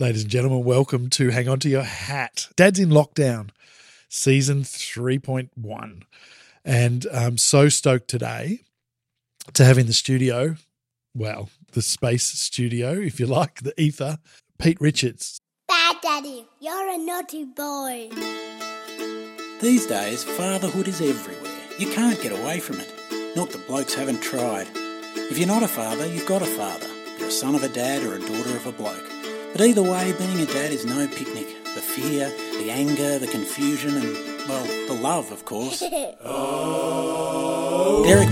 Ladies and gentlemen, welcome to Hang On to Your Hat. Dad's in Lockdown, season 3.1. And I'm so stoked today to have in the studio, well, the space studio, if you like, the ether, Pete Richards. Bad Daddy, you're a naughty boy. These days, fatherhood is everywhere. You can't get away from it. Not that blokes haven't tried. If you're not a father, you've got a father. You're a son of a dad or a daughter of a bloke. But either way, being a dad is no picnic. The fear, the anger, the confusion, and, well, the love, of course. Derek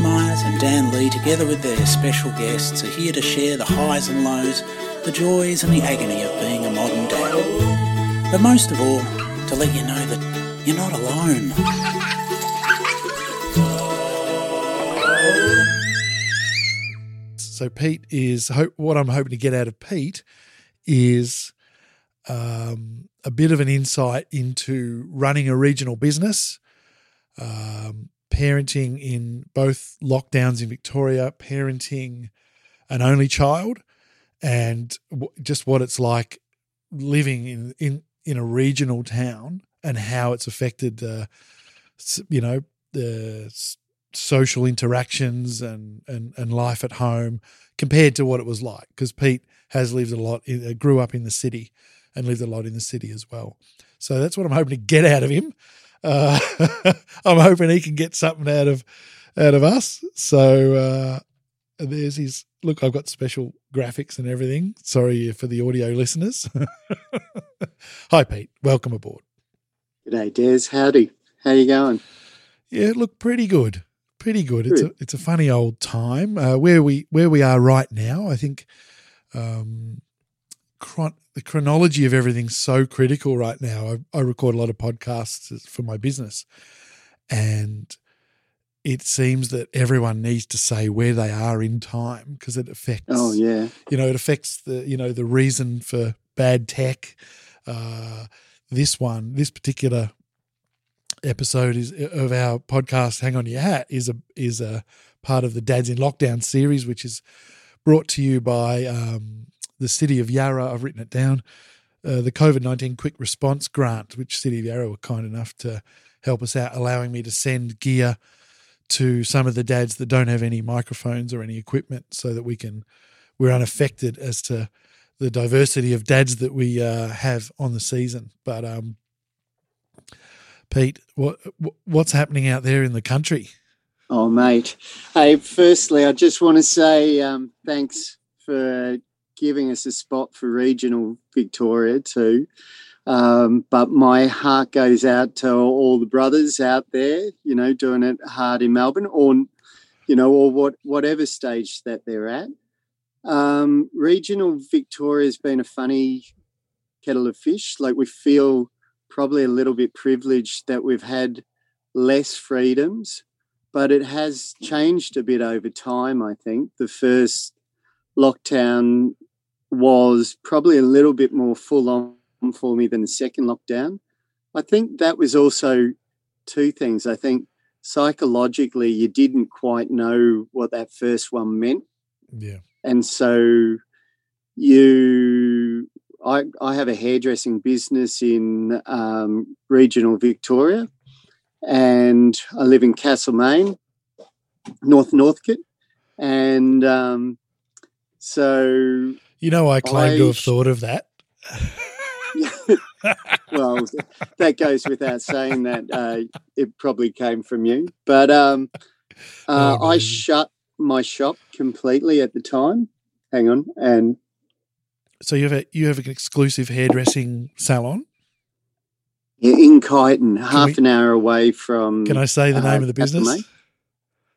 Myers and Dan Lee, together with their special guests, are here to share the highs and lows, the joys and the agony of being a modern dad. But most of all, to let you know that you're not alone. So Pete is hope what I'm hoping to get out of Pete is um, a bit of an insight into running a regional business, um, parenting in both lockdowns in Victoria, parenting an only child, and w- just what it's like living in in in a regional town and how it's affected the you know the social interactions and and and life at home compared to what it was like. Because Pete has lived a lot in, uh, grew up in the city and lived a lot in the city as well so that's what I'm hoping to get out of him uh, I'm hoping he can get something out of out of us so uh, there's his look I've got special graphics and everything sorry for the audio listeners hi Pete welcome aboard G'day, Des. Howdy. How you going? Yeah, look pretty good. Pretty good. It's a it's a funny old time. Uh, where we where we are right now, I think um, chron- the chronology of everything's so critical right now. I, I record a lot of podcasts for my business, and it seems that everyone needs to say where they are in time because it affects. Oh yeah. you know, it affects the you know the reason for bad tech. Uh, this one, this particular episode is of our podcast. Hang on, your hat is a is a part of the Dads in Lockdown series, which is brought to you by um, the City of Yarra. I've written it down. Uh, the COVID nineteen Quick Response Grant, which City of Yarra were kind enough to help us out, allowing me to send gear to some of the dads that don't have any microphones or any equipment, so that we can we're unaffected as to the diversity of dads that we uh, have on the season. But um, Pete, what what's happening out there in the country? Oh mate. Hey, firstly, I just want to say um, thanks for giving us a spot for regional Victoria too. Um, but my heart goes out to all the brothers out there, you know, doing it hard in Melbourne, or you know, or what whatever stage that they're at. Um, regional Victoria's been a funny kettle of fish. Like we feel probably a little bit privileged that we've had less freedoms, but it has changed a bit over time. I think the first lockdown was probably a little bit more full on for me than the second lockdown. I think that was also two things. I think psychologically, you didn't quite know what that first one meant Yeah, and so you I, I have a hairdressing business in um, regional Victoria and I live in Castlemaine, North Northcote. And um, so, you know, I claim to have thought of that. well, that goes without saying that uh, it probably came from you. But um, uh, Oh, I shut my shop completely at the time. Hang on. And So you have a you have an exclusive hairdressing salon. Yeah, in Kyneton, half we- an hour away from. Can I say the uh, name of the business?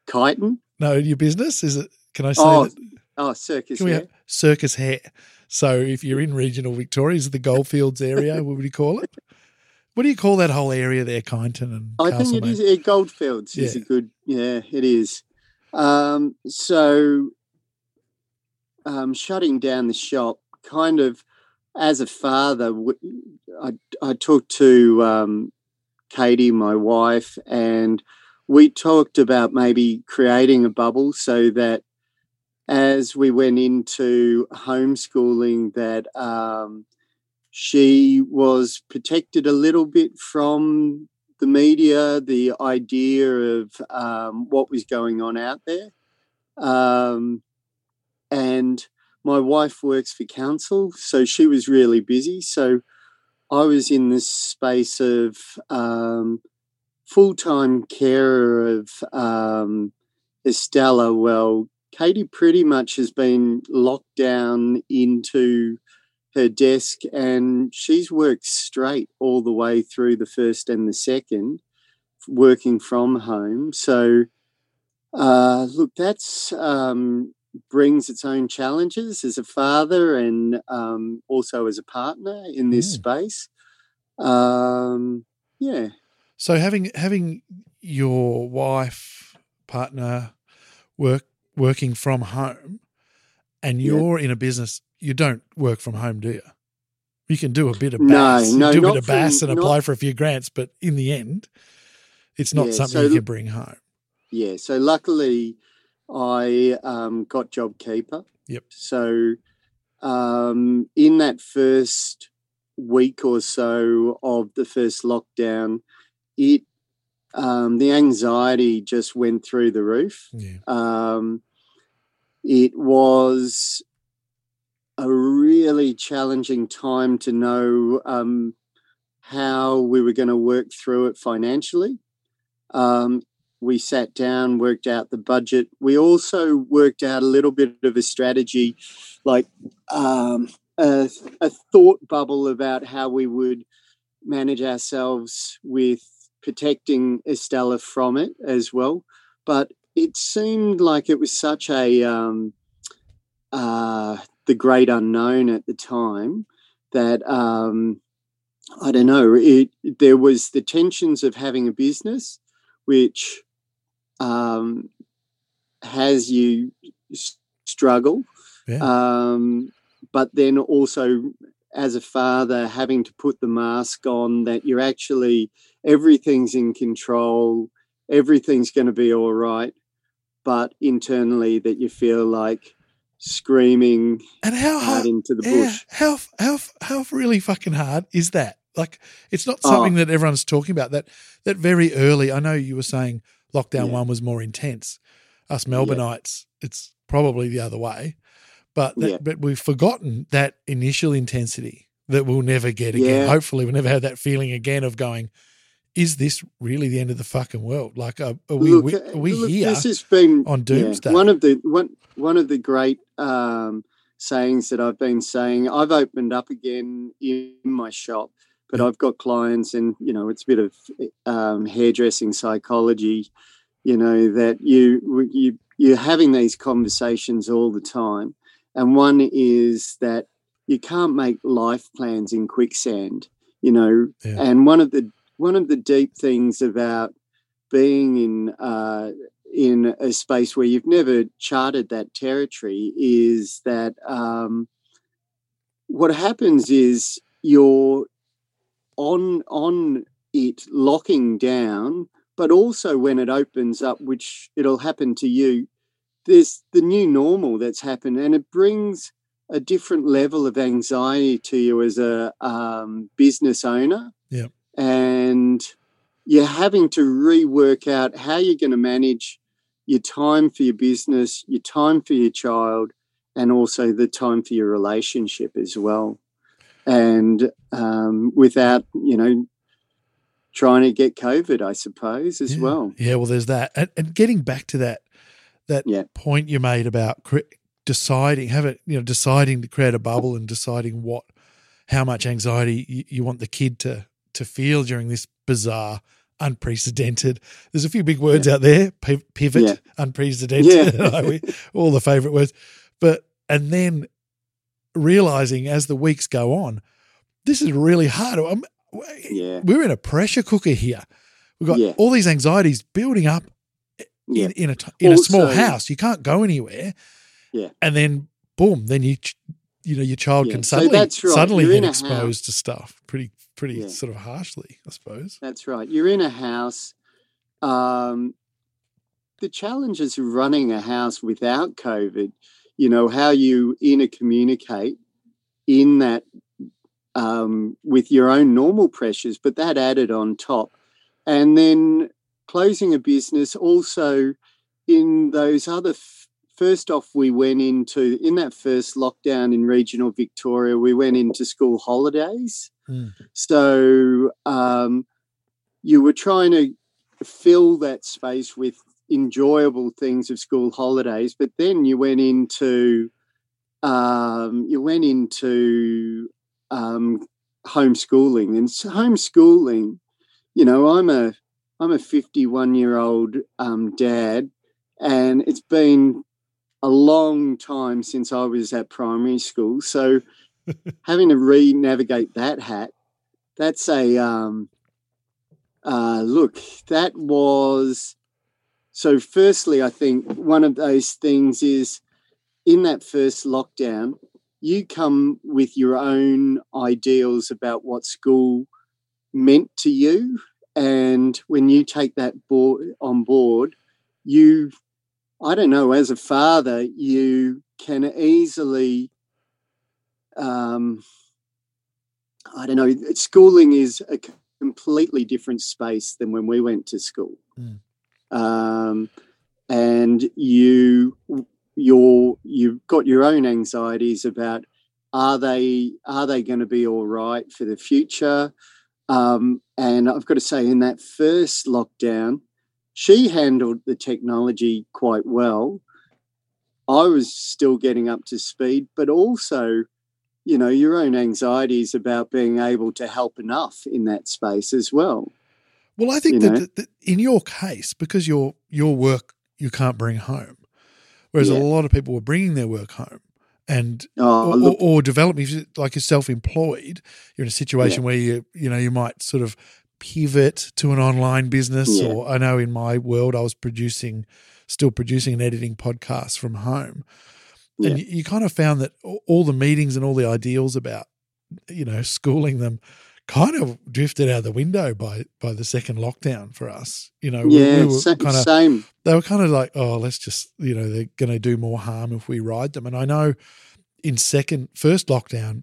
Kyneton? No, your business is it? Can I say Oh, that? Oh, circus. Can we yeah. have circus hair? So if you're in regional Victoria, is it the Goldfields area? what would you call it? What do you call that whole area there, Kyneton and I think it is. Uh, Goldfields is a good. Yeah, it is. Um, so, um, shutting down the shop, kind of, as a father, I, I talked to um, Katie, my wife, and we talked about maybe creating a bubble so that as we went into homeschooling, that um, she was protected a little bit from the media, the idea of um, what was going on out there. Um, and my wife works for council, so she was really busy. So I was in this space of um, full time carer of um, Estella. Well, Katie pretty much has been locked down into her desk and she's worked straight all the way through the first and the second, working from home. So, uh, look, that's um, brings its own challenges as a father and um, also as a partner in this Mm. space. Um, yeah, So having having your wife partner work working from home, and you're in a business, you don't work from home, do you? You can do a bit of BAS, you no, do a bit of BAS from- and not- apply for a few grants, but in the end, it's not Yeah, something so you can bring home. yeah. So luckily, I um, got JobKeeper. Yep. So um, in that first week or so of the first lockdown, it um, the anxiety just went through the roof. Yeah, Um, it was a really challenging time to know um, how we were going to work through it financially. Um, we sat down, worked out the budget. We also worked out a little bit of a strategy, like um, a, a thought bubble about how we would manage ourselves with protecting Estella from it as well. But it seemed like it was such a um, uh, the great unknown at the time that um, I don't know. It there was the tensions of having a business, which um, has you struggle, yeah, um, but then also as a father having to put the mask on that you're actually everything's in control, everything's going to be all right, but internally that you feel like screaming and how hard? into the Yeah, bush. how how how really fucking hard is that? Like, it's not Oh. something that everyone's talking about. That that very early. I know you were saying lockdown Yeah. one was more intense. Us Melbourneites, it's probably the other way. But that, Yeah. but we've forgotten that initial intensity that we'll never get again. Yeah. Hopefully, we'll never have that feeling again of going. Is this really the end of the fucking world? Like, are, are we, Look, we uh, are we look, here This has been on yeah, doomsday? one of the one one of the great um, sayings that I've been saying. I've opened up again in my shop, but I've got clients, and you know, it's a bit of um, hairdressing psychology. You know that you you you're having these conversations all the time, and one is that you can't make life plans in quicksand. You know, Yeah. and one of the one of the deep things about being in uh, in a space where you've never charted that territory is that um, what happens is you're on on it locking down, but also when it opens up, which it'll happen to you, there's the new normal that's happened, and it brings a different level of anxiety to you as a um, business owner. Yep. And you're having to rework out how you're going to manage your time for your business, your time for your child, and also the time for your relationship as well. And um, without, you know, trying to get COVID, I suppose, as yeah. well. Yeah, well, there's that, and, and getting back to that that Yeah. point you made about cre- deciding, have it, you know, deciding to create a bubble and deciding what, how much anxiety you, you want the kid to to feel during this bizarre, unprecedented. There's a few big words out there: pi- pivot, Yeah. unprecedented, Yeah. all the favorite words. But and then realizing as the weeks go on, this is really hard. I'm, Yeah. we're in a pressure cooker here. We've got Yeah. all these anxieties building up Yeah. in, in a in a small house. You can't go anywhere. Yeah. and then boom, then you you know your child Yeah. can suddenly that's right. suddenly get exposed house. to stuff pretty pretty sort of harshly, I suppose. That's right. You're in a house. Um, the challenge is running a house without COVID, you know, how you inner communicate in that um, with your own normal pressures, but that added on top. And then closing a business also in those other f- first off we went into in that first lockdown in regional victoria we went into school holidays Mm. so um, you were trying to fill that space with enjoyable things of school holidays but then you went into um, you went into um, homeschooling. And homeschooling you know i'm a i'm a 51 year old um, dad and it's been a long time since i was at primary school. So having to re-navigate that hat that's a um, uh, look that was so firstly i think one of those things is in that first lockdown you come with your own ideals about what school meant to you and when you take that board on board you i don't know as a father you can easily um, i don't know schooling is a completely different space than when we went to school Mm. Um, and you your you've got your own anxieties about are they are they going to be all right for the future? Um, and i've got to say in that first lockdown she handled the technology quite well. I was still getting up to speed but also you know your own anxieties about being able to help enough in that space as well Well, I think that, that, in your case, because your your work you can't bring home, whereas Yeah. a lot of people were bringing their work home, and oh, or, or, or developing like you're self-employed, you're in a situation where you you know you might sort of pivot to an online business. Yeah. Or I know in my world, I was producing, still producing and editing podcasts from home, and you, you kind of found that all the meetings and all the ideals about you know schooling them kind of drifted out of the window by by the second lockdown for us. You know, yeah we were sa- kind of same they were kind of like, oh, let's just, you know, they're going to do more harm if we ride them. And I know in second, first lockdown,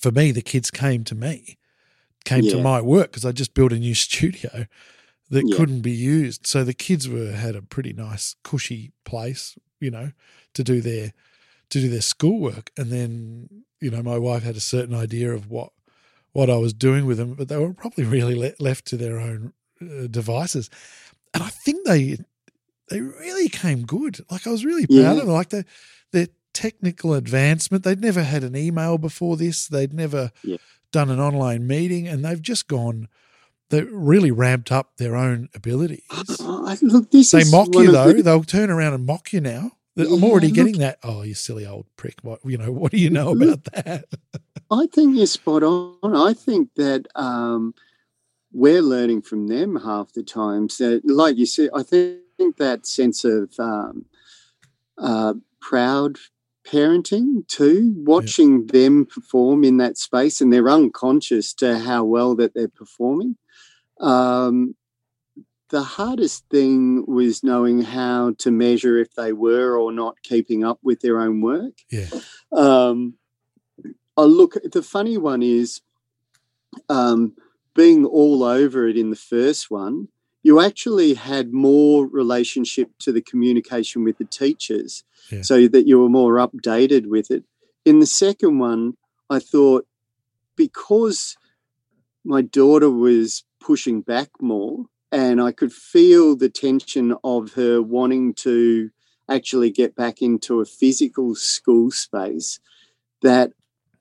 for me, the kids came to me, came to my work because I just built a new studio that Yeah. couldn't be used. So the kids were had a pretty nice, cushy place, you know, to do their to do their schoolwork. And then, you know, my wife had a certain idea of what what I was doing with them, but they were probably really le- left to their own uh, devices. And I think they they really came good. Like I was really proud Yeah. of them. Like the their technical advancement. They'd never had an email before this. They'd never Yeah. done an online meeting, and they've just gone. They really ramped up their own abilities. I- look this They mock you though. the- They'll turn around and mock you now. I'm Yeah, already look- getting that. Oh, you silly old prick! What you know? What do you know about that? I think you're spot on. I think that um, we're learning from them half the times. That, like you said, I think that sense of um, uh, proud parenting too, watching them perform in that space, and they're unconscious to how well that they're performing. Um, the hardest thing was knowing how to measure if they were or not keeping up with their own work. Yeah. Um, oh, look, the funny one is um, being all over it in the first one, you actually had more relationship to the communication with the teachers Yeah. so that you were more updated with it. In the second one, I thought because my daughter was pushing back more and I could feel the tension of her wanting to actually get back into a physical school space that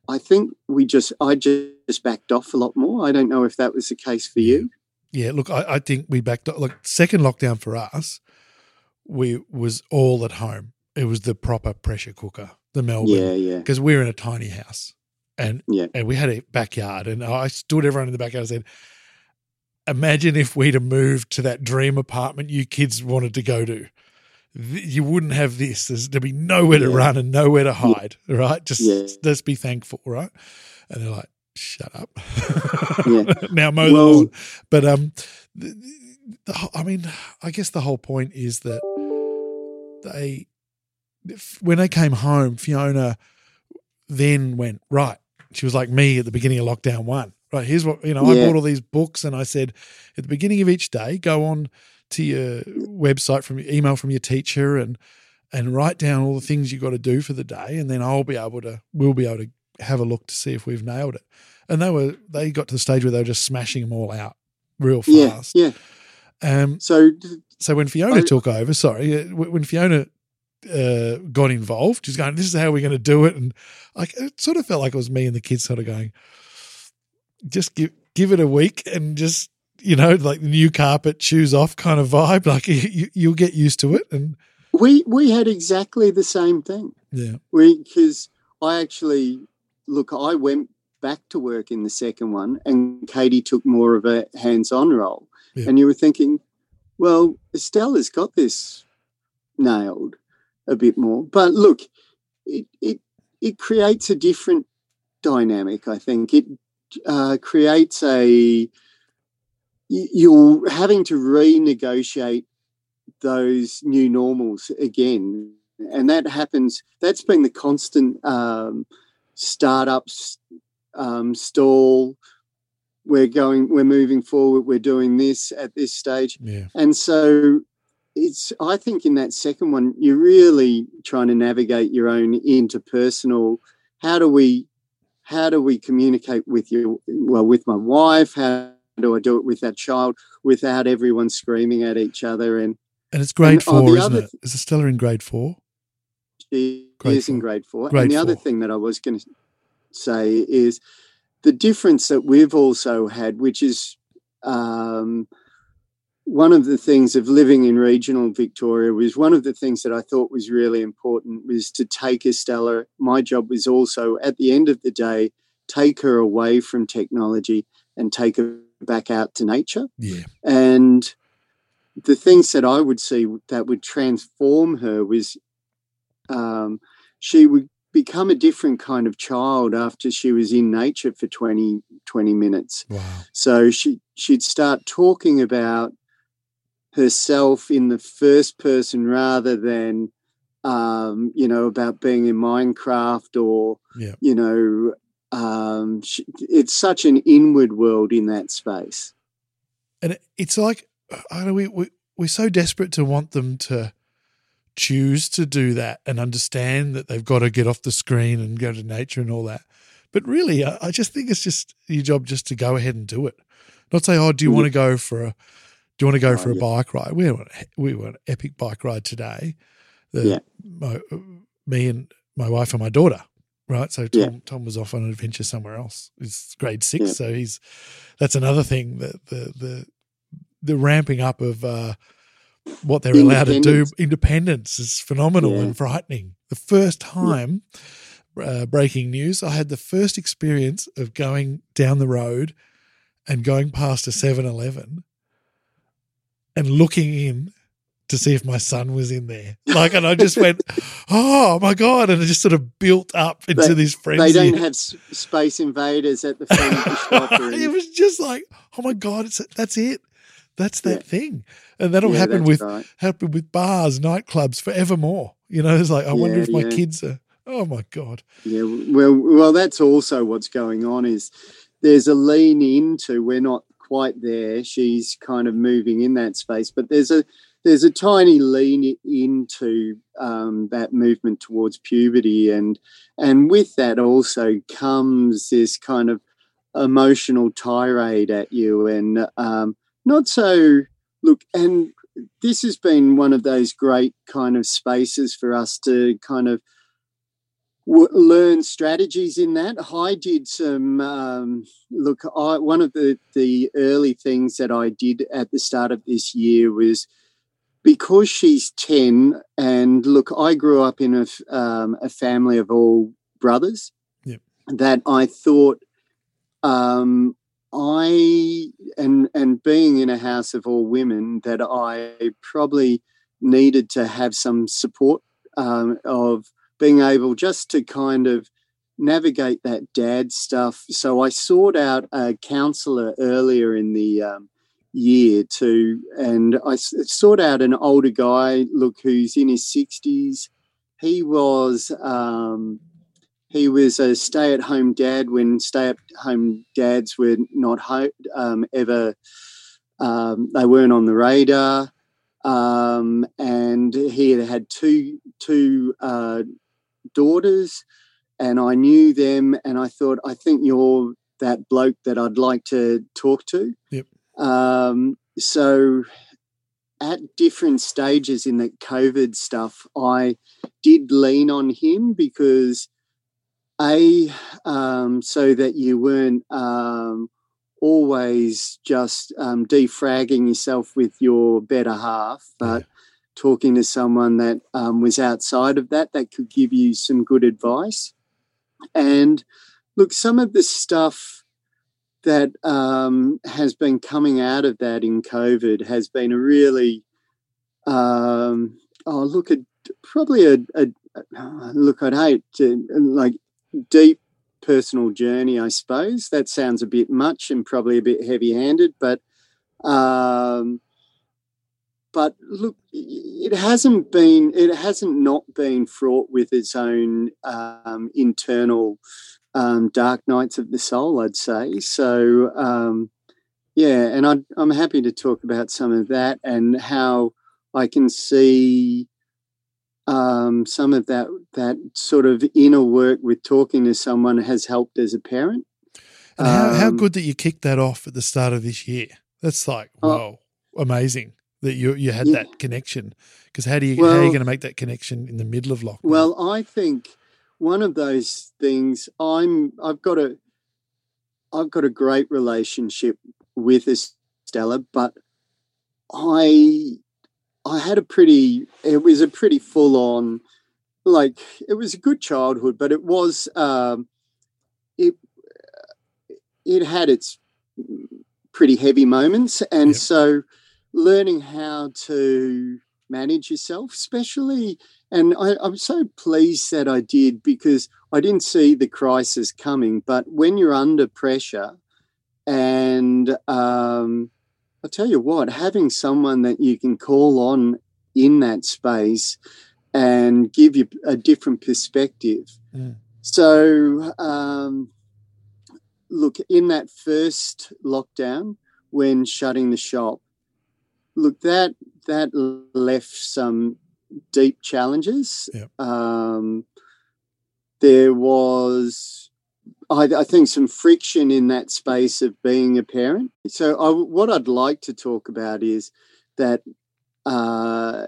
I think we just I just backed off a lot more. I don't know if that was the case for you. Yeah, look, I, I think we backed up. Like second lockdown for us, we was all at home. It was the proper pressure cooker, the Melbourne, Yeah, yeah. because we're in a tiny house, and Yeah. and we had a backyard, and I stood everyone in the backyard and said, "Imagine if we'd have moved to that dream apartment you kids wanted to go to." You wouldn't have this. There's, there'd be nowhere to Yeah. run and nowhere to hide, right? Just Yeah. just be thankful, right? And they're like, "Shut up." Yeah. now mow the lawn. But um, the, the, I mean, I guess the whole point is that they, when they came home, Fiona then went right. she was like me at the beginning of lockdown one. Right, here's what you know. I bought all these books, and I said at the beginning of each day, go on to your website from your email from your teacher, and and write down all the things you got to do for the day, and then I'll be able to, we'll be able to have a look to see if we've nailed it. And they were, they got to the stage where they were just smashing them all out real fast. yeah. Um, So so when Fiona I- took over, sorry, uh, when Fiona uh, got involved, she's going, "This is how we're going to do it," and I it sort of felt like it was me and the kids sort of going, "Just give give it a week and just you know like the new carpet, shoes off kind of vibe. Like you, you, you'll get used to it." And we we had exactly the same thing. yeah, We because I actually look, I went back to work in the second one, and Katie took more of a hands-on role. Yeah. And you were thinking, well, Estella's got this nailed a bit more. But look, it it it creates a different dynamic. I think it uh, creates a you're having to renegotiate those new normals again. And that happens that's been the constant um, startups um, stall. We're going we're moving forward we're doing this at this stage. Yeah, and so it's i think in that second one you're really trying to navigate your own interpersonal how do we how do we communicate with you well with my wife how do i do it with that child without everyone screaming at each other and and it's grade And, oh, four, the isn't it? Is Stella in grade four? she Grade is in grade four. Grade and the other thing that I was going to say is the difference that we've also had, which is um, one of the things of living in regional Victoria, was one of the things that I thought was really important was to take Estella. My job was also at the end of the day, take her away from technology and take her back out to nature. Yeah, And the things that I would see that would transform her was um, she would become a different kind of child after she was in nature for 20, 20 minutes. wow, So she, she'd start talking about herself in the first person rather than, um, you know, about being in Minecraft or, Yeah. you know, um, she, it's such an inward world in that space. and it's like I know, we, we we're so desperate to want them to choose to do that and understand that they've got to get off the screen and go to nature and all that. But really, I, I just think it's just your job just to go ahead and do it. Not say, "Oh, do you want to go for a do you want to go Oh, for a yeah. bike ride?" We went we went an epic bike ride today. The, Yeah. my, me and my wife and my daughter. Right, so Tom, Yeah. Tom was off on an adventure somewhere else. He's grade six, Yeah. so he's that's another thing that the the the ramping up of uh, what they're allowed to do. Independence. Is phenomenal and frightening. The first time, uh, breaking news, I had the first experience of going down the road and going past a 7 Eleven and looking in to see if my son was in there. Like, and I just went, oh my God. And it just sort of built up into They- this They frenzy. don't have space invaders at the front of the shop. It was just like, oh my God, it's, that's it. That's that Yeah. thing. And that'll Yeah, happen with right. happen with bars, nightclubs forevermore. You know, it's like I wonder if my yeah. kids are. Oh my god! Yeah, well, well, that's also what's going on. Is there's a lean into we're not quite there. She's kind of moving in that space, but there's a there's a tiny lean into um, that movement towards puberty, and and with that also comes this kind of emotional tirade at you, and um, not so look and. This has been one of those great kind of spaces for us to kind of w- learn strategies in that. I did some um, look. I, one of the the early things that I did at the start of this year was because she's ten, and look, I grew up in a f- um, a family of all brothers. Yep. That I thought. Um, I and and being in a house of all women, that I probably needed to have some support um, of being able just to kind of navigate that dad stuff. So I sought out a counselor earlier in the um, year to, and I sought out an older guy, look, who's in his 60s. He was, um, he was a stay-at-home dad when stay-at-home dads were not ho- um, ever um, they weren't on the radar, um, and he had had two two uh, daughters, and I knew them, and I thought, I think you're that bloke that I'd like to talk to. Yep. Um, so at different stages in the COVID stuff, I did lean on him because a um, so that you weren't um, always just um, defragging yourself with your better half, but. Talking to someone that um, was outside of that that could give you some good advice. And look, some of the stuff that um, has been coming out of that in COVID has been a really, um, oh, look at probably a, a, look, I'd hate to like deep personal journey, I suppose. That sounds a bit much and probably a bit heavy handed, but, um, but look, it hasn't been, it hasn't not been fraught with its own um, internal um, dark nights of the soul, I'd say. So, um, yeah, and i I'm happy to talk about some of that and how I can see um, some of that that sort of inner work with talking to someone has helped as a parent. And how, how Um, good that you kicked that off at the start of this year. That's like, Oh. wow, amazing that you you had Yeah. that connection. Because how do you how are you going to make that connection in the middle of lockdown? Well, I think one of those things I'm I've got a I've got a great relationship with Estella, but I I had a pretty it was a pretty full on like it was a good childhood, but it was um it it had its pretty heavy moments and Yep. so learning how to manage yourself especially and I, I'm so pleased that I did because I didn't see the crisis coming. But when you're under pressure, and um, I'll tell you what, having someone that you can call on in that space and give you a different perspective. Mm. So, um, look, in that first lockdown, when shutting the shop, look that that left some deep challenges. Yep. Um, there was, I, I think, some friction in that space of being a parent. So, I, what I'd like to talk about is that uh,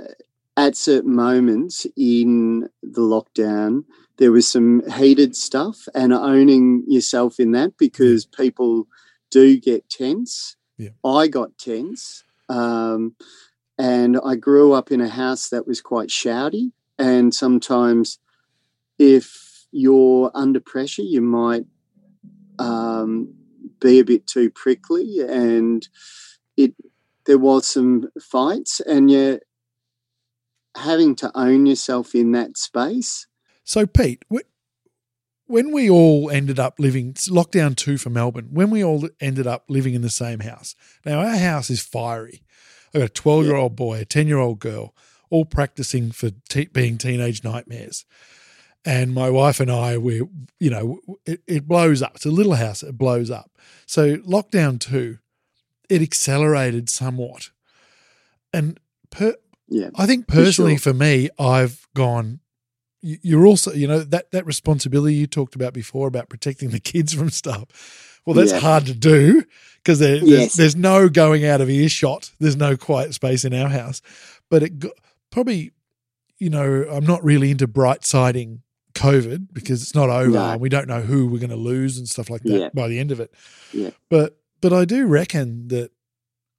at certain moments in the lockdown, there was some heated stuff, and owning yourself in that because people do get tense. Yeah. I got tense. Um, and I grew up in a house that was quite shouty. And sometimes, if you're under pressure, you might um, be a bit too prickly. And it there was some fights, and you're having to own yourself in that space. So, Pete, when we all ended up living lockdown two for Melbourne, when we all ended up living in the same house. Now, our house is fiery. I've got a 12 year old boy, a 10 year old girl, all practicing for te- being teenage nightmares. And my wife and I, we, you know, it, it blows up. It's a little house, it blows up. So, lockdown two, it accelerated somewhat. And per, Yeah. I think For personally sure. for me, I've gone. You- You're also, you know, that that responsibility you talked about before about protecting the kids from stuff. Well, that's Yeah. hard to do because there, there's, Yes. there's no going out of earshot. There's no quiet space in our house. But it probably, you know, I'm not really into bright siding COVID because it's not over No. and we don't know who we're going to lose and stuff like that Yeah. by the end of it. Yeah. But but I do reckon that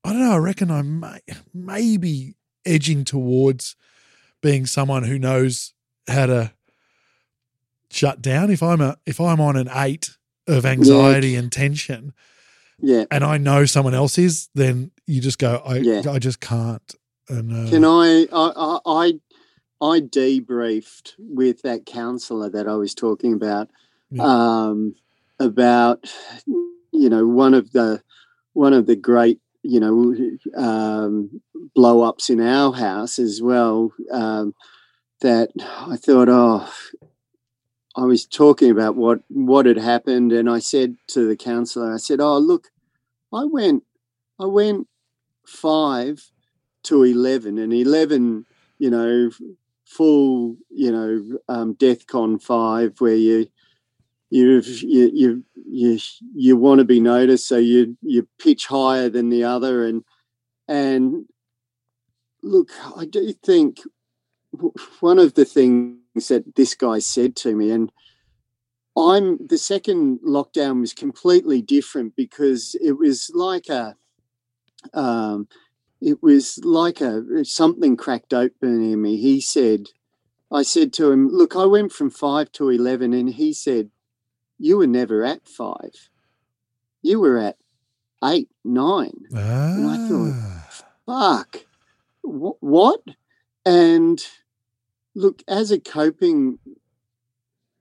I don't know. I reckon I may maybe edging towards being someone who knows how to shut down. If I'm a if I'm on an eight of anxiety and tension, Yeah. and I know someone else is, then you just go, I Yeah. I just can't. And uh, Can I, I, I, I debriefed with that counsellor that I was talking about, Yeah. um, about, you know, one of the, one of the great, you know, um, blow ups in our house as well. Um, that I thought, oh, I was talking about what what had happened, and I said to the counsellor, I said, "Oh, look, I went, I went five to eleven, and eleven, you know, full, you know, um, DEFCON five, where you." You you you you you want to be noticed, so you you pitch higher than the other, and and look, I do think one of the things that this guy said to me, and I'm the second lockdown was completely different because it was like a, um, it was like a something cracked open in me. He said, I said to him, "Look, I went from five to eleven, and he said, you were never at five. You were at eight, nine, Ah. and I thought, fuck, wh- what? And look, as a coping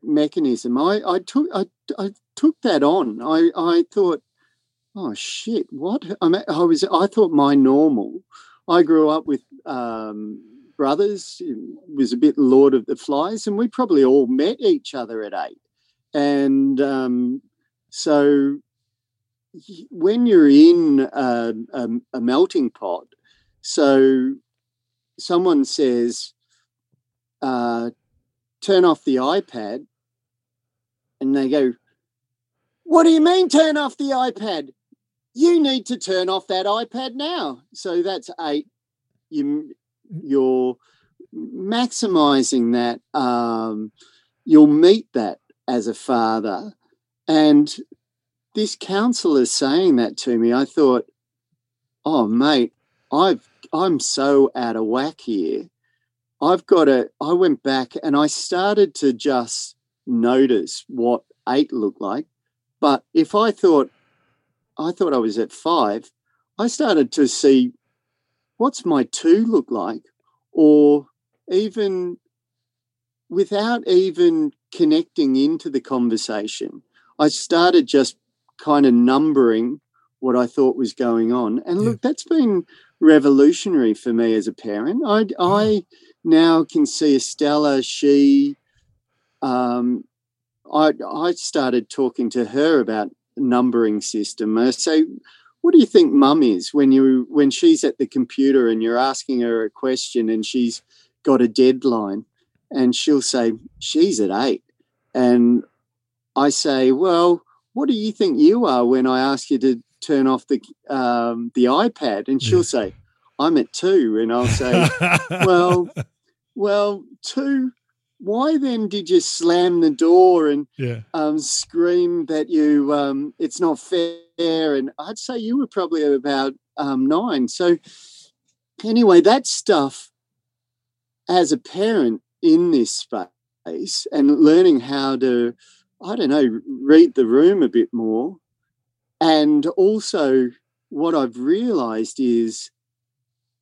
mechanism, I, I took I, I took that on. I, I thought, oh shit, what? I, mean, I was I thought my normal. I grew up with um, brothers. Was a bit Lord of the Flies, and we probably all met each other at eight. And um, so when you're in a, a, a melting pot, so someone says, uh, turn off the iPad, and they go, What do you mean turn off the iPad? You need to turn off that iPad now. So that's eight. You, you're maximizing that. Um, you'll meet that as a father. And this counselor saying that to me, I thought, oh mate, I've I'm so out of whack here. I've got to I went back and I started to just notice what eight looked like. But if I thought I thought I was at five, I started to see what's my two look like, or even without even connecting into the conversation, I started just kind of numbering what I thought was going on. And Yeah. look, that's been revolutionary for me as a parent. I, I now can see Estella, she, um, I, I started talking to her about numbering system. I say, what do you think mum is when you when she's at the computer and you're asking her a question and she's got a deadline and she'll say she's at eight and i say well what do you think you are when i ask you to turn off the um, the ipad and she'll Yeah. say i'm at two and i'll say well well two why then did you slam the door and yeah, um, scream that you um, it's not fair, and I'd say you were probably about um, nine. So anyway, that stuff as a parent in this space and learning how to, I don't know, read the room a bit more, and also what I've realised is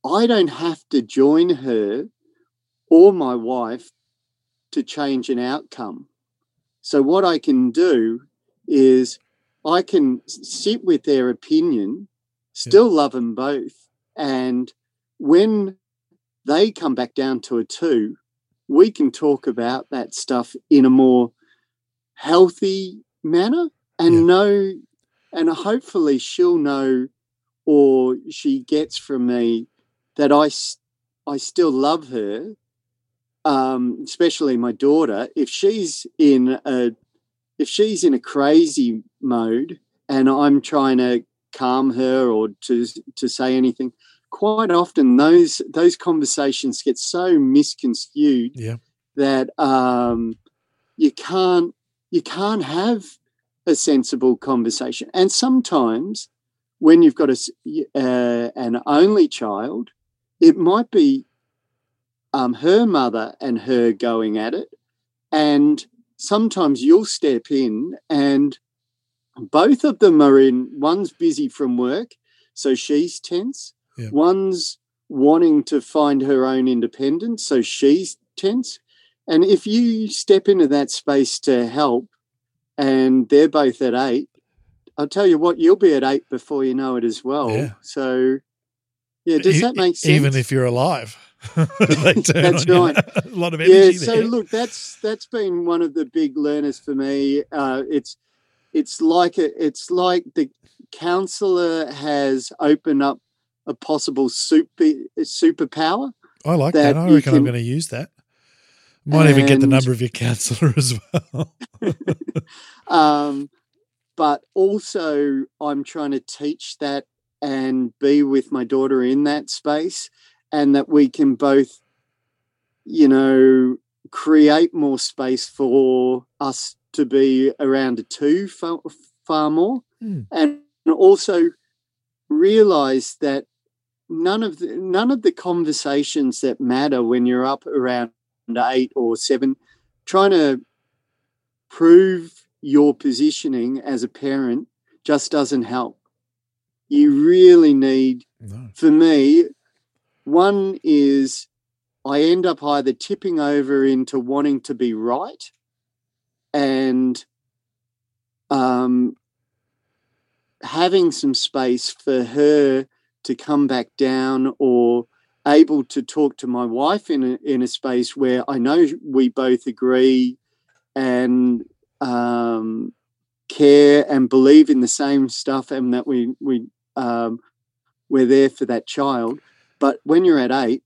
I don't have to join her or my wife to change an outcome. So what I can do is I can sit with their opinion, still love them both, and when they come back down to a two, we can talk about that stuff in a more healthy manner and Yeah. know, and hopefully she'll know, or she gets from me that I, I still love her um, especially my daughter, if she's in a if she's in a crazy mode and I'm trying to calm her or to to say anything, quite often those those conversations get so misconstrued yeah, that um, you can't you can't have a sensible conversation. And sometimes when you've got a uh, an only child, it might be um, her mother and her going at it, and sometimes you'll step in and both of them are in one's busy from work so she's tense Yeah. one's wanting to find her own independence so she's tense and if you step into that space to help and they're both at eight i'll tell you what you'll be at eight before you know it as well Yeah. so yeah does E- that make sense Even if you're alive. That's right. a lot of energy. yeah so there. look that's that's been one of the big learners for me uh, it's it's like a, it's like the counselor has opened up a possible super superpower I like that that. I reckon I'm going to use that. Might even get the number of your counsellor as well. um, but also I'm trying to teach that and be with my daughter in that space, and that we can both, you know, create more space for us to be around a two far, far more, Hmm. and also realize that none of the none of the conversations that matter when you're up around eight or seven, trying to prove your positioning as a parent just doesn't help. You really need, no. for me, one is I end up either tipping over into wanting to be right and um, having some space for her to come back down or able to talk to my wife in a, in a space where I know we both agree and um, care and believe in the same stuff and that we we um, we're there for that child. But when you're at eight,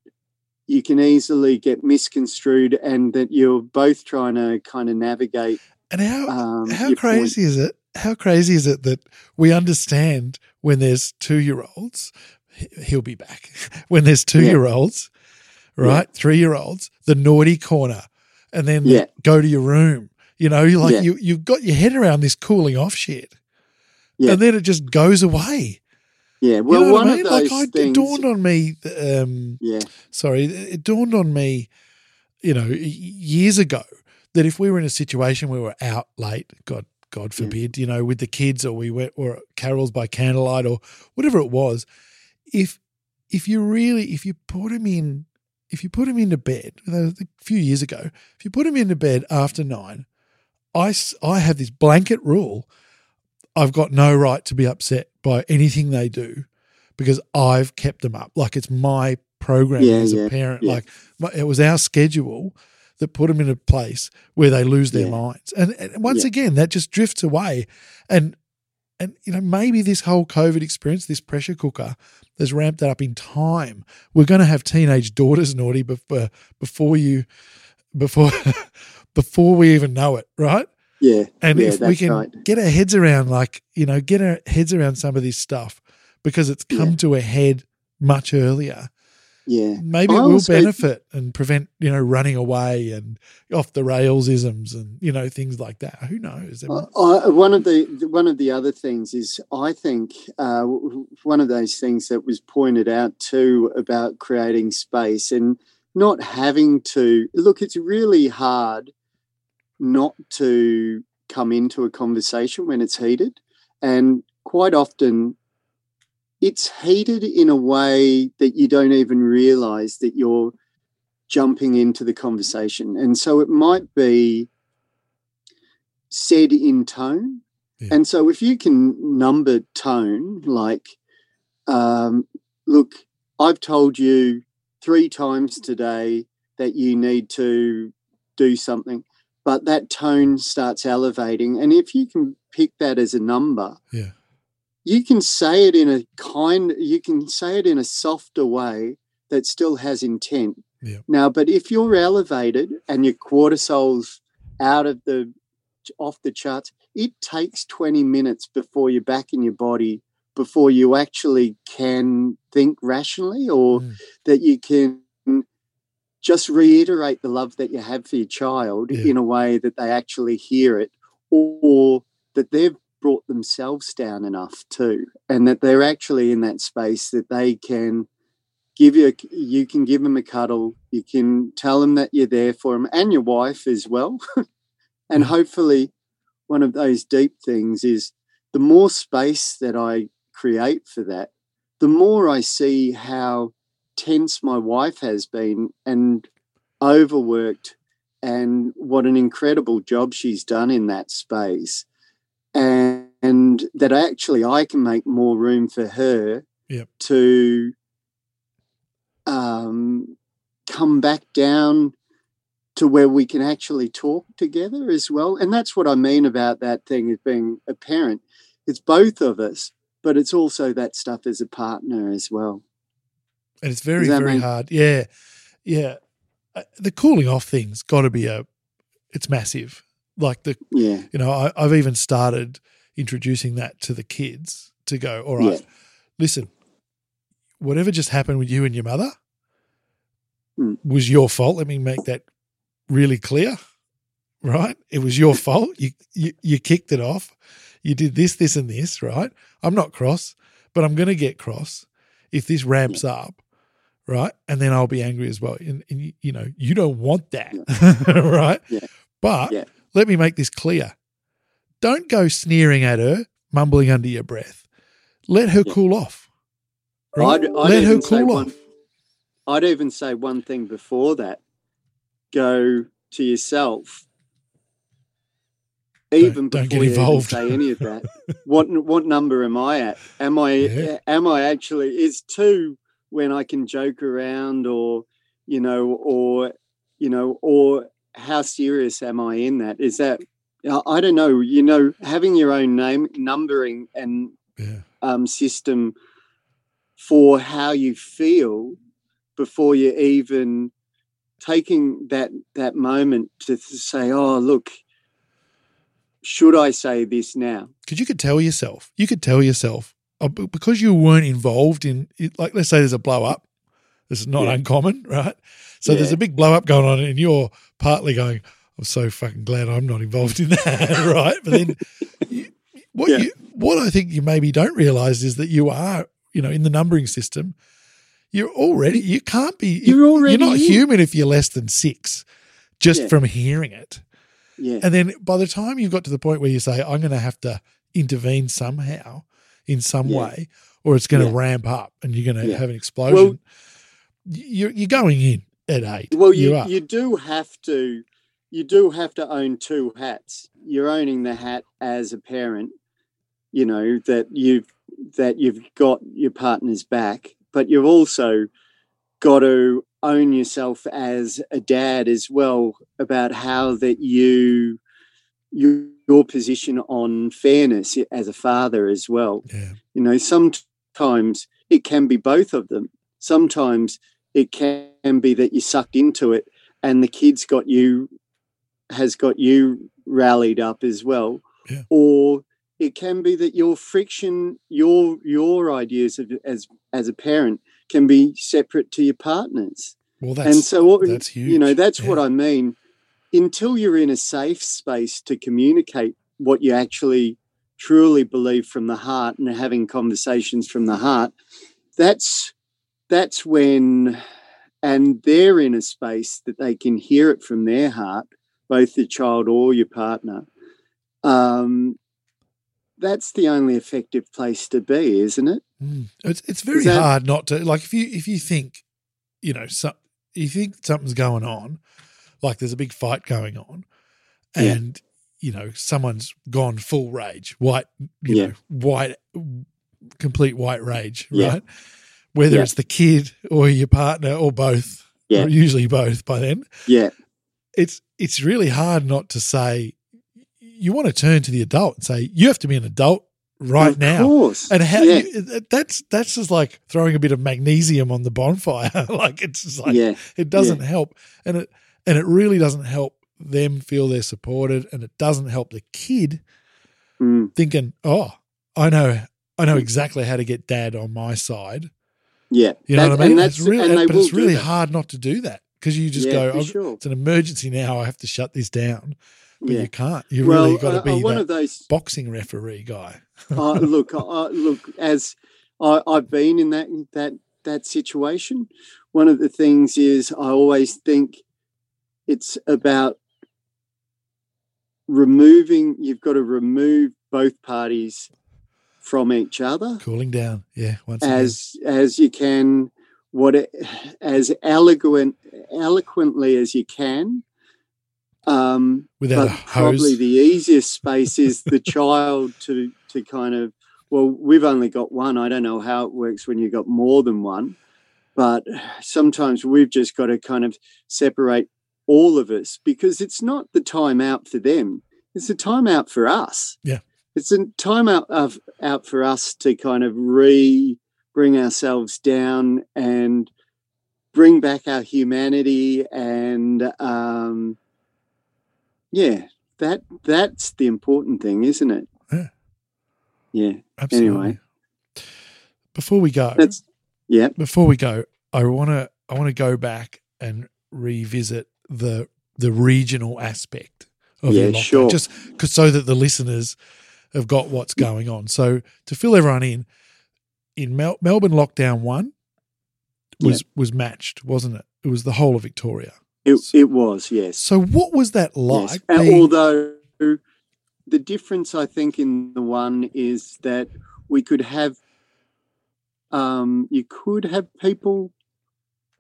you can easily get misconstrued and that you're both trying to kind of navigate. And how Um, how your point. crazy is it? How crazy is it that we understand when there's two year olds, he'll be back. When there's two year olds, right, three year olds, the naughty corner, and then Yeah. go to your room. You know, you're like Yeah. you you've got your head around this cooling off shit, Yeah. and then it just goes away. Yeah, You well, know one I mean? of those like I, it things. dawned on me. Um, yeah, sorry, it dawned on me, you know, years ago that if we were in a situation where we were out late, God, God Yeah. forbid, you know, with the kids or we went or carols by candlelight or whatever it was, if if you really if you put him in if you put him into bed a few years ago, if you put him into bed after nine, I s- I have this blanket rule. I've got no right to be upset by anything they do because I've kept them up. Like it's my program Yeah, as a yeah, parent. yeah. Like my- it was our schedule that put them in a place where they lose their minds. And, and once again, that just drifts away. And and you know maybe this whole COVID experience, this pressure cooker, has ramped that up in time. We're going to have teenage daughters naughty before before you before before we even know it, right? Yeah, And yeah, if we can right. get our heads around, like, you know, get our heads around some of this stuff because it's come Yeah. to a head much earlier, Yeah, maybe I it will also- benefit and prevent, you know, running away and off the rails isms and, you know, things like that. Who knows? I I- one of the one of the other things is I think uh, one of those things that was pointed out too about creating space and not having to look. It's really hard not to come into a conversation when it's heated, and quite often it's heated in a way that you don't even realize that you're jumping into the conversation, and so it might be said in tone. Yeah. And so if you can number tone, like, um, look, I've told you three times today that you need to do something, but that tone starts elevating. And if you can pick that as a number, yeah. you can say it in a kind you can say it in a softer way that still has intent Yeah. now but if you're elevated and your cortisol's out of the off the charts it takes 20 minutes before you're back in your body before you actually can think rationally or Mm. that you can just reiterate the love that you have for your child Yeah. in a way that they actually hear it or that they've brought themselves down enough too and that they're actually in that space that they can give you a, you can give them a cuddle you can tell them that you're there for them and your wife as well and hopefully one of those deep things is the more space that i create for that the more i see how tense my wife has been and overworked and what an incredible job she's done in that space and, and that actually i can make more room for her Yep. to um, come back down to where we can actually talk together as well. And that's what I mean about that thing as being a parent. It's both of us, but it's also that stuff as a partner as well. And it's very, very make- hard. Yeah. Yeah. Uh, The cooling off thing's got to be a, it's massive. Like the, Yeah. you know, I, I've even started introducing that to the kids to go, all right, Yeah. listen, whatever just happened with you and your mother Mm. was your fault. Let me make that really clear, right? It was your fault. You, you you kicked it off. You did this, this, and this, right? I'm not cross, but I'm going to get cross if this ramps up, right? And then I'll be angry as well. And, and you, know, you don't want that, right? Yeah. But Yeah. let me make this clear. Don't go sneering at her, mumbling under your breath. Let her Yeah. cool off. Right? I'd- I'd Let her cool one- off. I'd even say one thing before that. Go to yourself. Even don't get before you even involved. say any of that. what what number am I at? Am I Yeah. am I actually is two when I can joke around or you know or you know or how serious am I in that? Is that I don't know. You know, having your own name numbering and Yeah. um, system for how you feel before you even taking that that moment to say, "Oh, look, should I say this now?" Because you could tell yourself, you could tell yourself, Oh, because you weren't involved in, it, like, let's say there's a blow up. This is not Yeah. uncommon, right? So there's a big blow up going on, and you're partly going, I'm so fucking glad I'm not involved in that, right? But then you, what Yeah. you, what I think you maybe don't realize is that you are, you know, in the numbering system, you're already, you can't be, You're already you're not human if you're less than six, just Yeah. from hearing it. Yeah, And then by the time you've got to the point where you say, I'm going to have to intervene somehow in some Yeah. way, or it's going to Yeah. ramp up and you're going to Yeah. have an explosion, you're, you're going in at eight. well, you are. you do have to you do have to own two hats. You're owning the hat as a parent, you know that you've that you've got your partner's back, but you've also got to own yourself as a dad as well about how that you you your position on fairness as a father as well yeah. you know sometimes it can be both of them sometimes it can be that you sucked into it and the kid's got you has got you rallied up as well Yeah. or it can be that your friction your your ideas of, as as a parent can be separate to your partners Well, that's, and so what that's you know huge. that's what i mean until you're in a safe space to communicate what you actually truly believe from the heart and having conversations from the heart that's that's when and they're in a space that they can hear it from their heart both the child or your partner um that's the only effective place to be isn't it Mm. It's it's very that- hard not to like if you if you think, you know, so, you think something's going on, like there's a big fight going on, Yeah. and you know someone's gone full rage, white, you Yeah. know, white, complete white rage, Yeah. right? Whether Yeah. it's the kid or your partner or both, Yeah. or usually both by then, yeah it's it's really hard not to say. You want to turn to the adult and say you have to be an adult right of now. course And how yeah you, that's that's just like throwing a bit of magnesium on the bonfire. like it's just like yeah it doesn't help, and it and it really doesn't help them feel they're supported, and it doesn't help the kid Mm, thinking, "Oh, I know, I know exactly how to get dad on my side." yeah You know That- what I mean? and it's that's really, and but it's really hard not to do that because you just Yeah, go, "Oh, sure. "It's an emergency now. I have to shut this down." But Yeah. you can't. You well, really got to uh, be uh, one of those. boxing referee guy. uh, look, uh, look, as I, I've been in that that that situation, one of the things is I always think it's about removing. You've got to remove both parties from each other Cooling down. Yeah. Once again. as as you can, what it, as eloquent eloquently as you can. Um, without but a hose. probably the easiest space is the child to to kind of well we've only got one i don't know how it works when you've got more than one but sometimes we've just got to kind of separate all of us because it's not the time out for them; it's the time out for us. Yeah. it's a time out of out for us to kind of re bring ourselves down and bring back our humanity and um, yeah, that that's the important thing, isn't it? Yeah. Yeah. Absolutely. Anyway. before we go, That's yeah. before we go, I want to I want to go back and revisit the the regional aspect of Yeah, lockdown, sure. just 'cause- so that the listeners have got what's going on. So to fill everyone in, in Mel- Melbourne lockdown one was was matched, wasn't it? It was the whole of Victoria. It it was, yes. So what was that like? yes. And being- although the difference I think in the one is that we could have um you could have people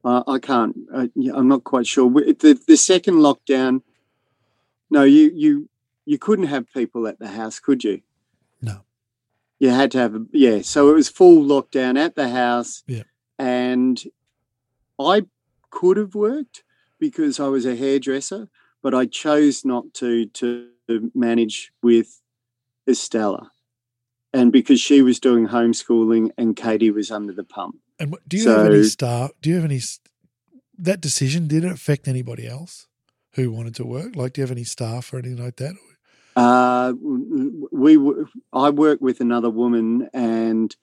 uh, I can't uh, I'm not quite sure. The the second lockdown no you you you couldn't have people at the house could you? No. you had to have a, yeah so it was full lockdown at the house. Yeah. and I could have worked because I was a hairdresser but I chose not to to manage with Estella. And because she was doing homeschooling and Katie was under the pump And do you have any So- staff? Do you have any that decision? Did it affect anybody else who wanted to work? Like, do you have any staff or anything like that? Uh, we I work with another woman, and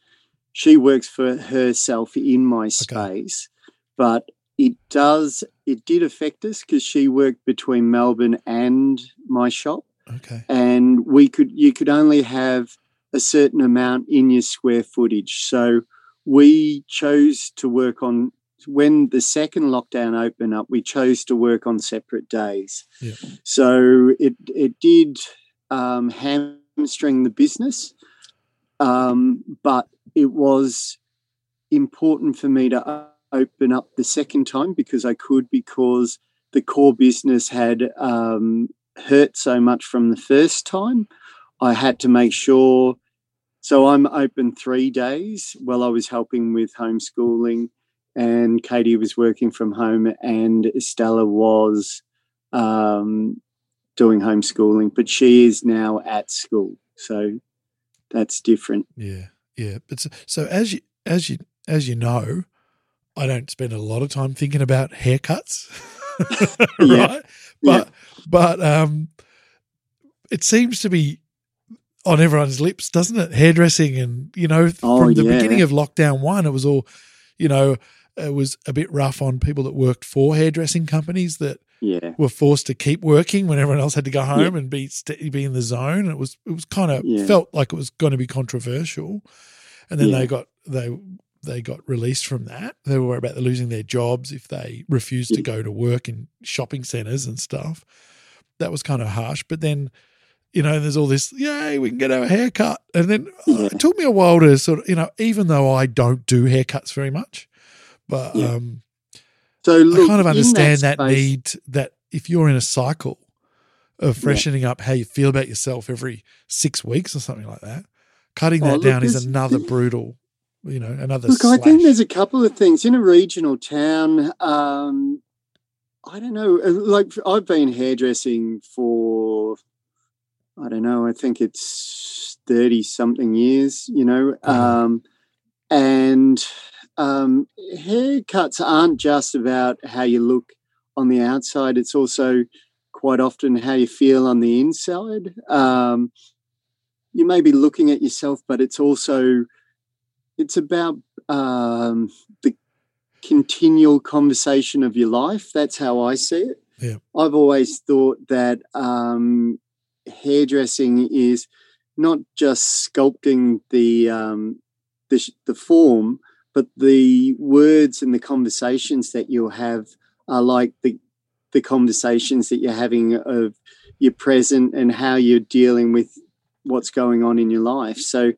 she works for herself in my space. But it does it did affect us because she worked between Melbourne and my shop, Okay, and we could you could only have a certain amount in your square footage. So we chose to work on when the second lockdown opened up. We chose to work on separate days. Yeah. So it it did um, hamstring the business, um, but it was important for me to open up the second time because I could because the core business had um, hurt so much from the first time. I had to make sure. So I'm open three days while I was helping with homeschooling, and Katie was working from home, and Estella was um, doing homeschooling, but she is now at school. So that's different. yeah, yeah. But so, so as you as you as you know, I don't spend a lot of time thinking about haircuts, Yeah. right? But but um, it seems to be on everyone's lips, doesn't it? Hairdressing, and you know, Oh, from the yeah. beginning of lockdown one, it was all, you know, it was a bit rough on people that worked for hairdressing companies that Yeah. were forced to keep working when everyone else had to go home and be be in the zone. It was it was kind of Yeah. felt like it was going to be controversial, and then Yeah. they got they they got released from that. They were worried about losing their jobs if they refused to go to work in shopping centres and stuff. That was kind of harsh. But then, you know, there's all this, yay, we can get our hair cut. And then uh, Yeah. it took me a while to sort of, you know, even though I don't do haircuts very much, but Yeah. um, So look, I kind of understand that, space- need that if you're in a cycle of Yeah. freshening up how you feel about yourself every six weeks or something like that, cutting Oh, that look, down is another brutal, you know, another Look, slash. I think there's a couple of things in a regional town. Um, I don't know. uh, Like I've been hairdressing for, I don't know. I think it's thirty something years. You know, Mhm. um, and um, haircuts aren't just about how you look on the outside. It's also quite often how you feel on the inside. Um, you may be looking at yourself, but it's also it's about um, the continual conversation of your life. That's how I see it. Yeah. I've always thought that um, hairdressing is not just sculpting the um, the, the form, but the words and the conversations that you'll have are like the the conversations that you're having of your present and how you're dealing with what's going on in your life. So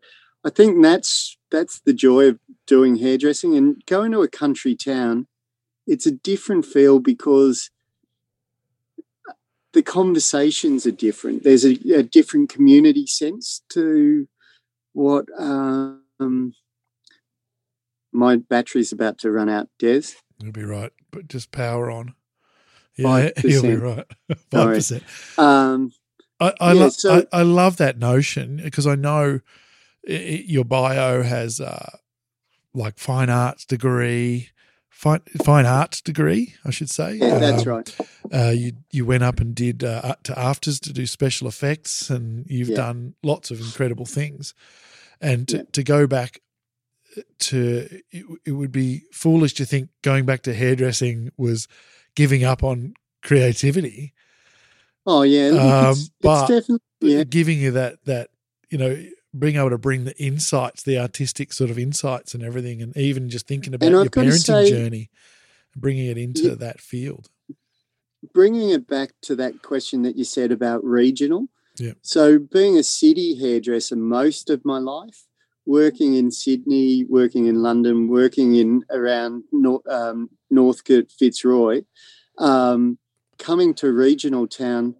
I think that's that's the joy of doing hairdressing and going to a country town. It's a different feel because the conversations are different. There's a, a different community sense to what um, my battery's about to run out, Des. You'll be right, but just power on. Yeah, you will be 5%. right. Five percent. Um, I I, Yeah, lo- so- I I love that notion because I know i i your bio has uh, like fine arts degree, fine fine arts degree, I should say. yeah, that's Um, right. Uh, you you went up and did uh, to AFTRS to do special effects, and you've Yeah. done lots of incredible things. And to, Yeah. to go back to it, it would be foolish to think going back to hairdressing was giving up on creativity. Oh yeah, Um, it's, but- definitely yeah. giving you that that you know being able to bring the insights, the artistic sort of insights and everything, and even just thinking about your parenting say- journey, bringing it into Yeah. that field. bringing it back to that question that you said about regional. Yeah. So, being a city hairdresser most of my life, working in Sydney, working in London, working in around Nor- um, Northcote, Fitzroy, um, coming to regional town,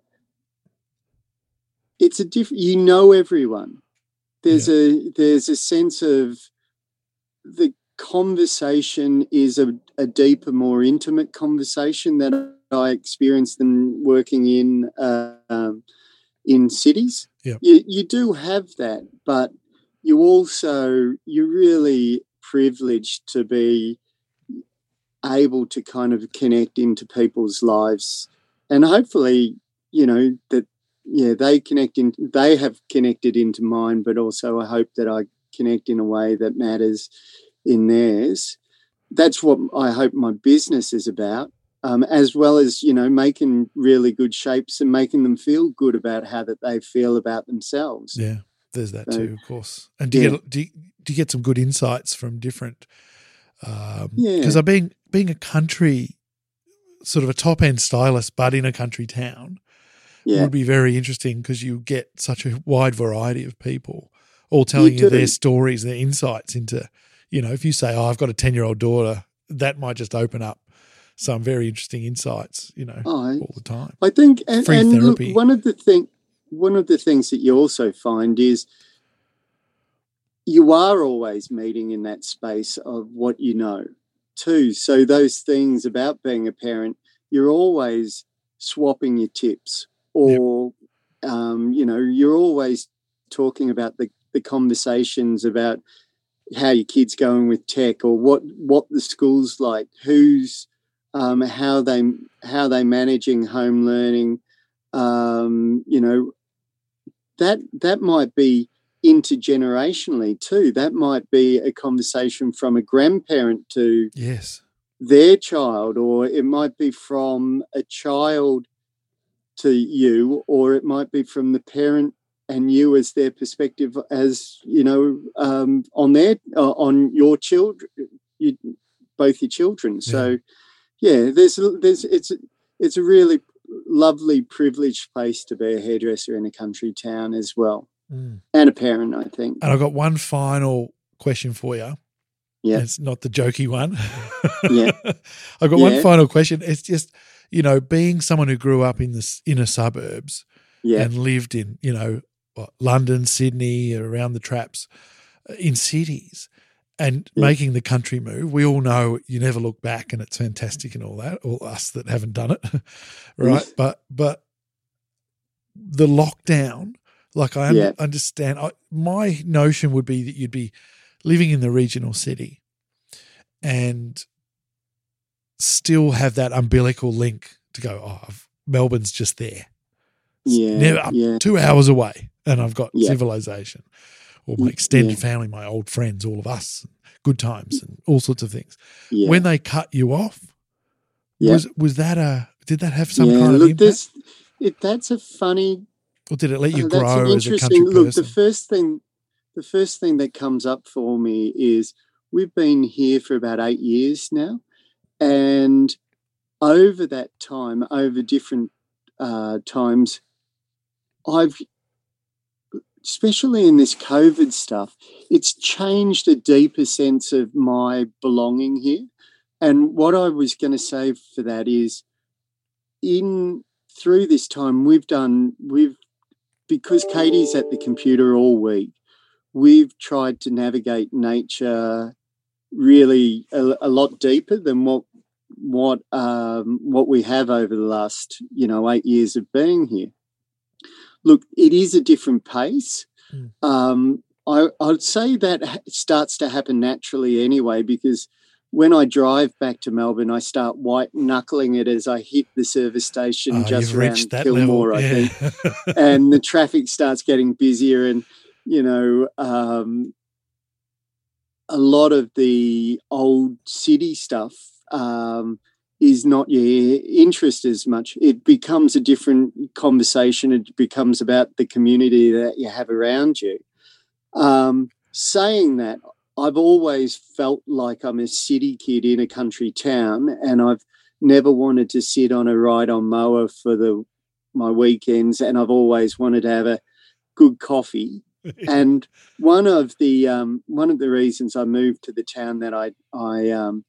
it's a different. You know everyone. There's a there's a sense of the conversation is a, a deeper, more intimate conversation that I experienced than working in uh, um, in cities. Yep. You you do have that, but you also you're really privileged to be able to kind of connect into people's lives, and hopefully, you know that yeah they connect in they have connected into mine, but also I hope that I connect in a way that matters in theirs. That's what I hope my business is about um, as well as you know making really good shapes and making them feel good about how that they feel about themselves. Yeah, there's that So, too, of course. And do you yeah. get do you, do you get some good insights from different? Um, Yeah. because I've been being a country sort of a top end stylist, but in a country town Yeah, would be very interesting because you get such a wide variety of people all telling you, their stories, their insights into, you know, if you say, "Oh, I've got a ten year old daughter," that might just open up some very interesting insights, you know, Oh, I- all the time. I think, and, Free and look, therapy. one of the thing, one of the things that you also find is you are always meeting in that space of what you know, too. So those things about being a parent, you're always swapping your tips, or um, you know, you're always talking about the the conversations about how your kids going with tech or what what the school's like, who's um, how they how they managing home learning. Um, you know, that that might be intergenerationally too. That might be a conversation from a grandparent to Yes. their child, or it might be from a child to you, or it might be from the parent and you as their perspective, as you know, um, on their uh, on your children, you, both your children. So, yeah, there's there's it's it's a really lovely, privileged place to be a hairdresser in a country town as well, Mm. and a parent. I think. And I've got one final question for you. Yeah. It's not the jokey one. Yeah. I've got one final question. It's just, you know, being someone who grew up in the inner suburbs Yeah, and lived in, you know, London, Sydney, around the traps, uh, in cities, and Yeah. making the country move. We all know you never look back, and it's fantastic and all that. All us that haven't done it, right? But but the lockdown, like I Yeah. understand. I, my notion would be that you'd be living in the regional city, and still have that umbilical link to go. Oh, Melbourne's just there yeah, never yeah, two hours away and I've got Yeah. civilization or my extended yeah. family, my old friends, all of us, good times and all sorts of things. yeah. When they cut you off, Yeah. was was that a did that have some kind of look, impact? it, that's a funny or did it let you Uh, that's an grow as a interesting country look. person? The first thing, the first thing that comes up for me is we've been here for about eight years now, and over that time, over different uh, times, I've, especially in this COVID stuff, it's changed a deeper sense of my belonging here. And what I was going to say for that is, in through this time, we've done we've because Katie's at the computer all week, we've tried to navigate nature really a, a lot deeper than what what um, what we have over the last you know eight years of being here. Look, it is a different pace. Mm. Um, I, I'd say that ha- starts to happen naturally anyway, because when I drive back to Melbourne, I start white knuckling it as I hit the service station Oh, just around Kilmore. I think and the traffic starts getting busier and you know um, a lot of the old city stuff um, is not your interest as much. It becomes a different conversation. It becomes about the community that you have around you. Um, saying that i've always felt like i'm a city kid in a country town and i've never wanted to sit on a ride on mower for the my weekends and I've always wanted to have a good coffee. and one of the um, one of the reasons I moved to the town that I I um,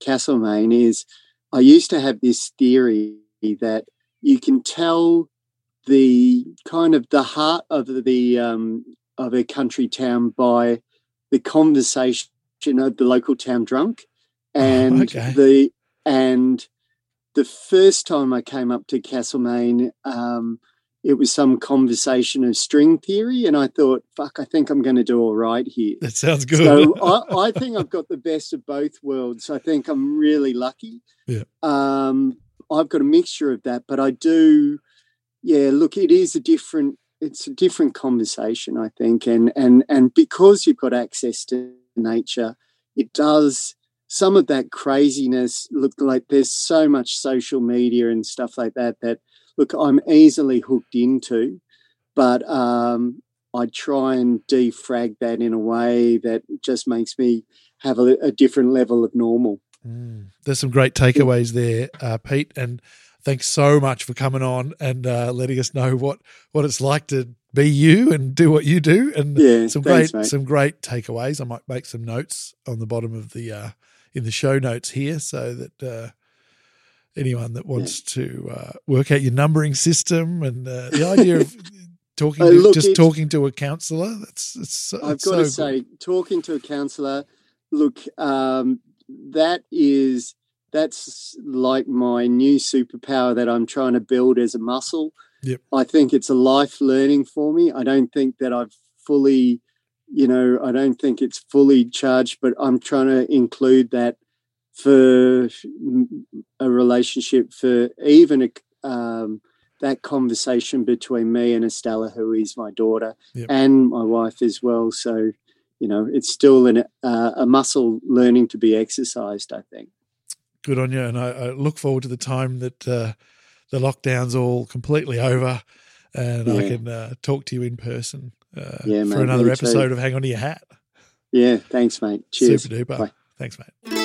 Castlemaine is I used to have this theory that you can tell the kind of the heart of the um, of a country town by the conversation of the local town drunk and okay. the and the first time I came up to Castlemaine, um, it was some conversation of string theory, and I thought, "Fuck, I think I'm going to do all right here." that sounds good. So I, I think I've got the best of both worlds. I think I'm really lucky. Yeah. Um, I've got a mixture of that, but I do. Yeah, look, it is a different. It's a different conversation, I think, and and and because you've got access to nature, it does some of that craziness look like there's so much social media and stuff like that that look i'm easily hooked into but um, i try and defrag that in a way that just makes me have a, a different level of normal Mm. There's some great takeaways there, uh, Pete, and thanks so much for coming on and uh, letting us know what what it's like to be you and do what you do, and yeah some thanks, great mate. some great takeaways. I might make some notes on the bottom of the uh, in the show notes here, so that uh, anyone that wants to uh, work out your numbering system and uh, the idea of talking to, look, just talking to a counsellor. That's it's, so- I've it's got to so good. say, talking to a counsellor, look, um, that is that's like my new superpower that I'm trying to build as a muscle. Yep. I think it's a life learning for me. I don't think that I've fully, you know, I don't think it's fully charged, but I'm trying to include that for a relationship, for even a, um, that conversation between me and Estella, who is my daughter, Yep. and my wife as well. So, you know, it's still an, uh, a muscle learning to be exercised, I think. good on you. And I, I look forward to the time that uh, the lockdown's all completely over and I can uh, talk to you in person uh, Yeah, for mate, another me too. episode of Hang On to Your Hat. Yeah, thanks, mate. Cheers. Super duper. Bye. Thanks, mate.